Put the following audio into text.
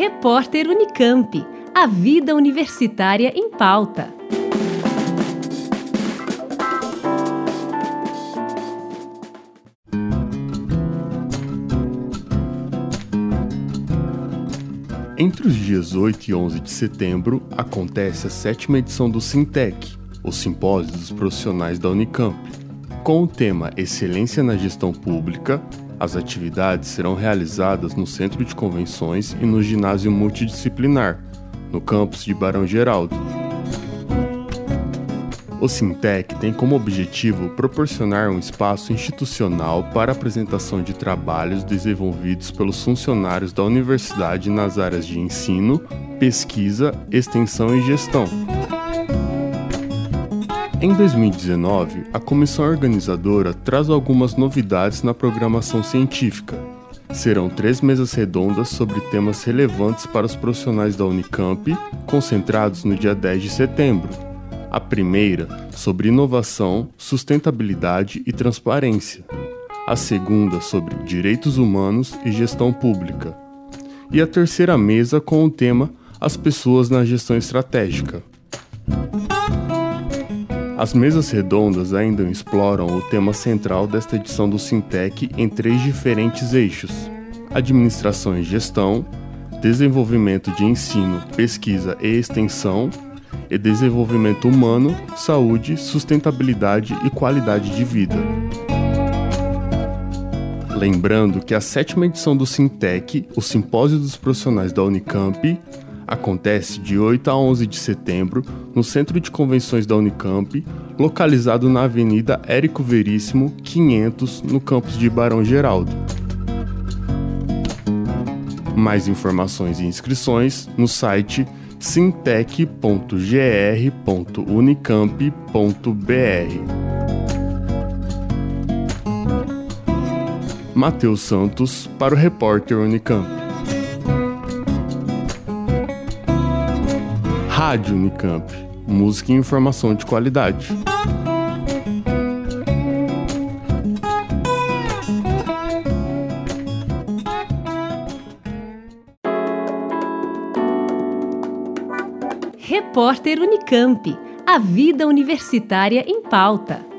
Repórter Unicamp. A vida universitária em pauta. Entre os dias 8 e 11 de setembro acontece a sétima edição do Sintec, o Simpósio dos Profissionais da Unicamp. Com o tema Excelência na Gestão Pública, as atividades serão realizadas no Centro de Convenções e no Ginásio Multidisciplinar, no campus de Barão Geraldo. O Sintec tem como objetivo proporcionar um espaço institucional para apresentação de trabalhos desenvolvidos pelos funcionários da universidade nas áreas de ensino, pesquisa, extensão e gestão. Em 2019, a comissão organizadora traz algumas novidades na programação científica. Serão três mesas redondas sobre temas relevantes para os profissionais da Unicamp, concentrados no dia 10 de setembro. A primeira, sobre inovação, sustentabilidade e transparência. A segunda, sobre direitos humanos e gestão pública. E a terceira mesa com o tema As pessoas na gestão estratégica. As mesas redondas ainda exploram o tema central desta edição do Sintec em três diferentes eixos: administração e gestão, desenvolvimento de ensino, pesquisa e extensão, e desenvolvimento humano, saúde, sustentabilidade e qualidade de vida. Lembrando que a sétima edição do Sintec, o Simpósio dos Profissionais da Unicamp, acontece de 8 a 11 de setembro no Centro de Convenções da Unicamp, localizado na Avenida Érico Veríssimo, 500, no campus de Barão Geraldo. Mais informações e inscrições no site sintec.gr.unicamp.br. Matheus Santos para o repórter Unicamp. Rádio Unicamp. Música e informação de qualidade. Repórter Unicamp. A vida universitária em pauta.